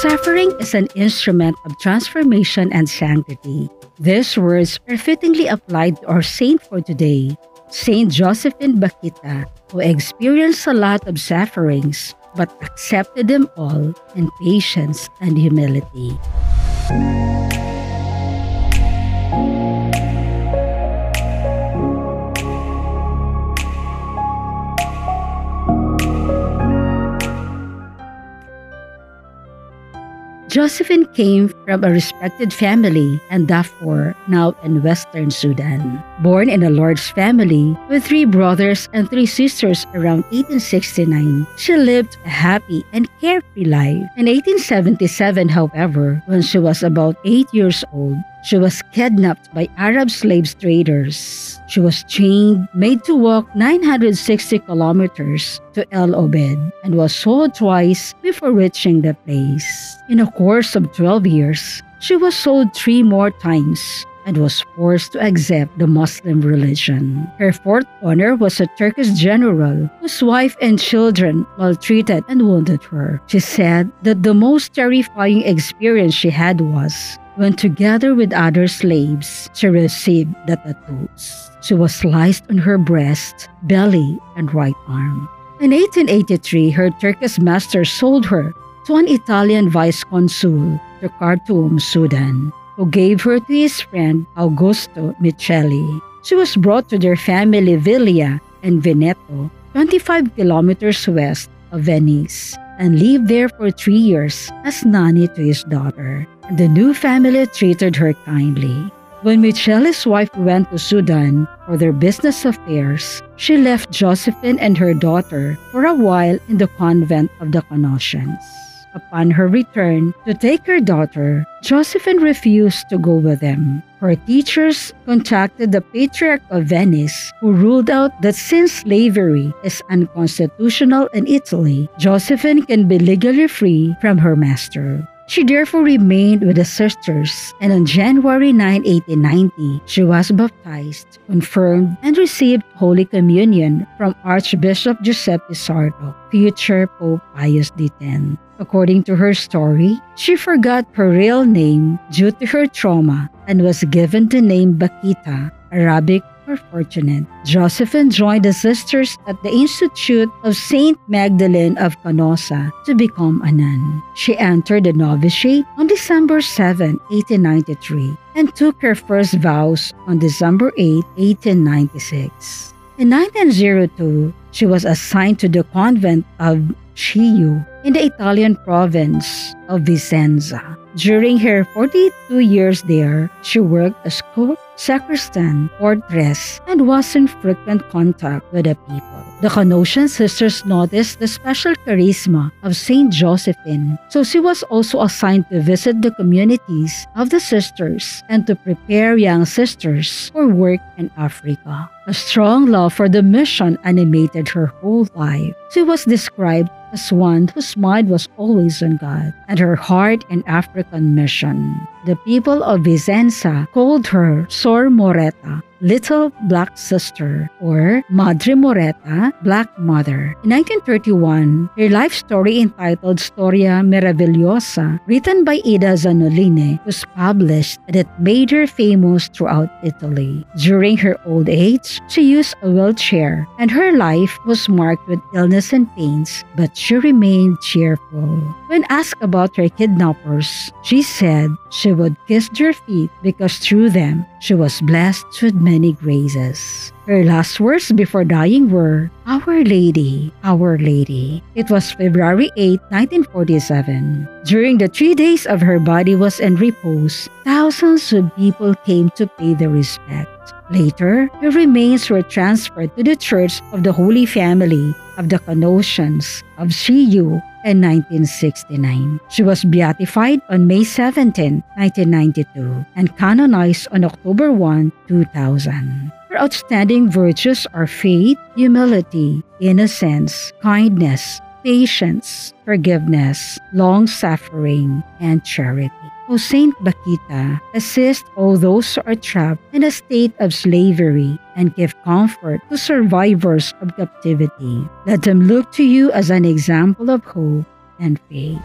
Suffering is an instrument of transformation and sanctity. These words are fittingly applied to our saint for today, Saint Josephine Bakhita, who experienced a lot of sufferings but accepted them all in patience and humility. Josephine came from a respected family in Darfur, now in western Sudan. Born in a large family with three brothers and three sisters around 1869, she lived a happy and carefree life. In 1877, however, when she was about eight years old, she was kidnapped by Arab slave traders. She was chained, made to walk 960 kilometers to El Obeid, and was sold twice before reaching the place. In a course of 12 years, she was sold three more times and was forced to accept the Muslim religion. Her fourth owner was a Turkish general whose wife and children maltreated and wounded her. She said that the most terrifying experience she had was when together with other slaves, she received the tattoos. She was sliced on her breast, belly, and right arm. In 1883, her Turkish master sold her to an Italian vice consul to Khartoum, Sudan, who gave her to his friend Augusto Michieli. She was brought to their family villa in Veneto, 25 kilometers west of Venice, and lived there for three years as nanny to his daughter. The new family treated her kindly. When Michele's wife went to Sudan for their business affairs, she left Josephine and her daughter for a while in the convent of the Canossians. Upon her return to take her daughter, Josephine refused to go with them. Her teachers contacted the Patriarch of Venice, who ruled out that since slavery is unconstitutional in Italy, Josephine can be legally free from her master. She therefore remained with the sisters, and on January 9, 1890, she was baptized, confirmed, and received Holy Communion from Archbishop Giuseppe Sarto, future Pope Pius X. According to her story, she forgot her real name due to her trauma and was given the name Bakhita, Arabic fortunate. Josephine joined the sisters at the Institute of Saint Magdalene of Canossa to become a nun. She entered the novitiate on December 7, 1893, and took her first vows on December 8, 1896. In 1902, she was assigned to the convent of Schio in the Italian province of Vicenza. During her 42 years there, she worked as cook, sacristan, portress, and was in frequent contact with the people. The Canossian sisters noticed the special charisma of Saint Josephine, so she was also assigned to visit the communities of the sisters and to prepare young sisters for work in Africa. A strong love for the mission animated her whole life. She was described as one whose mind was always on God and her heart in African mission. The people of Vicenza called her Sor Moretta, Little Black Sister, or Madre Moretta, Black Mother. In 1931, her life story entitled Storia Meravigliosa, written by Ida Zanolini, was published and it made her famous throughout Italy. During her old age, she used a wheelchair and her life was marked with illness and pains, but she remained cheerful. When asked about her kidnappers, she said she would kiss their feet because through them she was blessed with many graces. Her last words before dying were, Our Lady, Our Lady. It was February 8, 1947. During the three days of her body was in repose, thousands of people came to pay their respect. Later, her remains were transferred to the Church of the Holy Family of the Canossians of Schio in 1969. She was beatified on May 17, 1992, and canonized on October 1, 2000. Her outstanding virtues are faith, humility, innocence, kindness, patience, forgiveness, long suffering, and charity. O Saint Bakhita, assist all those who are trapped in a state of slavery and give comfort to survivors of captivity. Let them look to you as an example of hope and faith.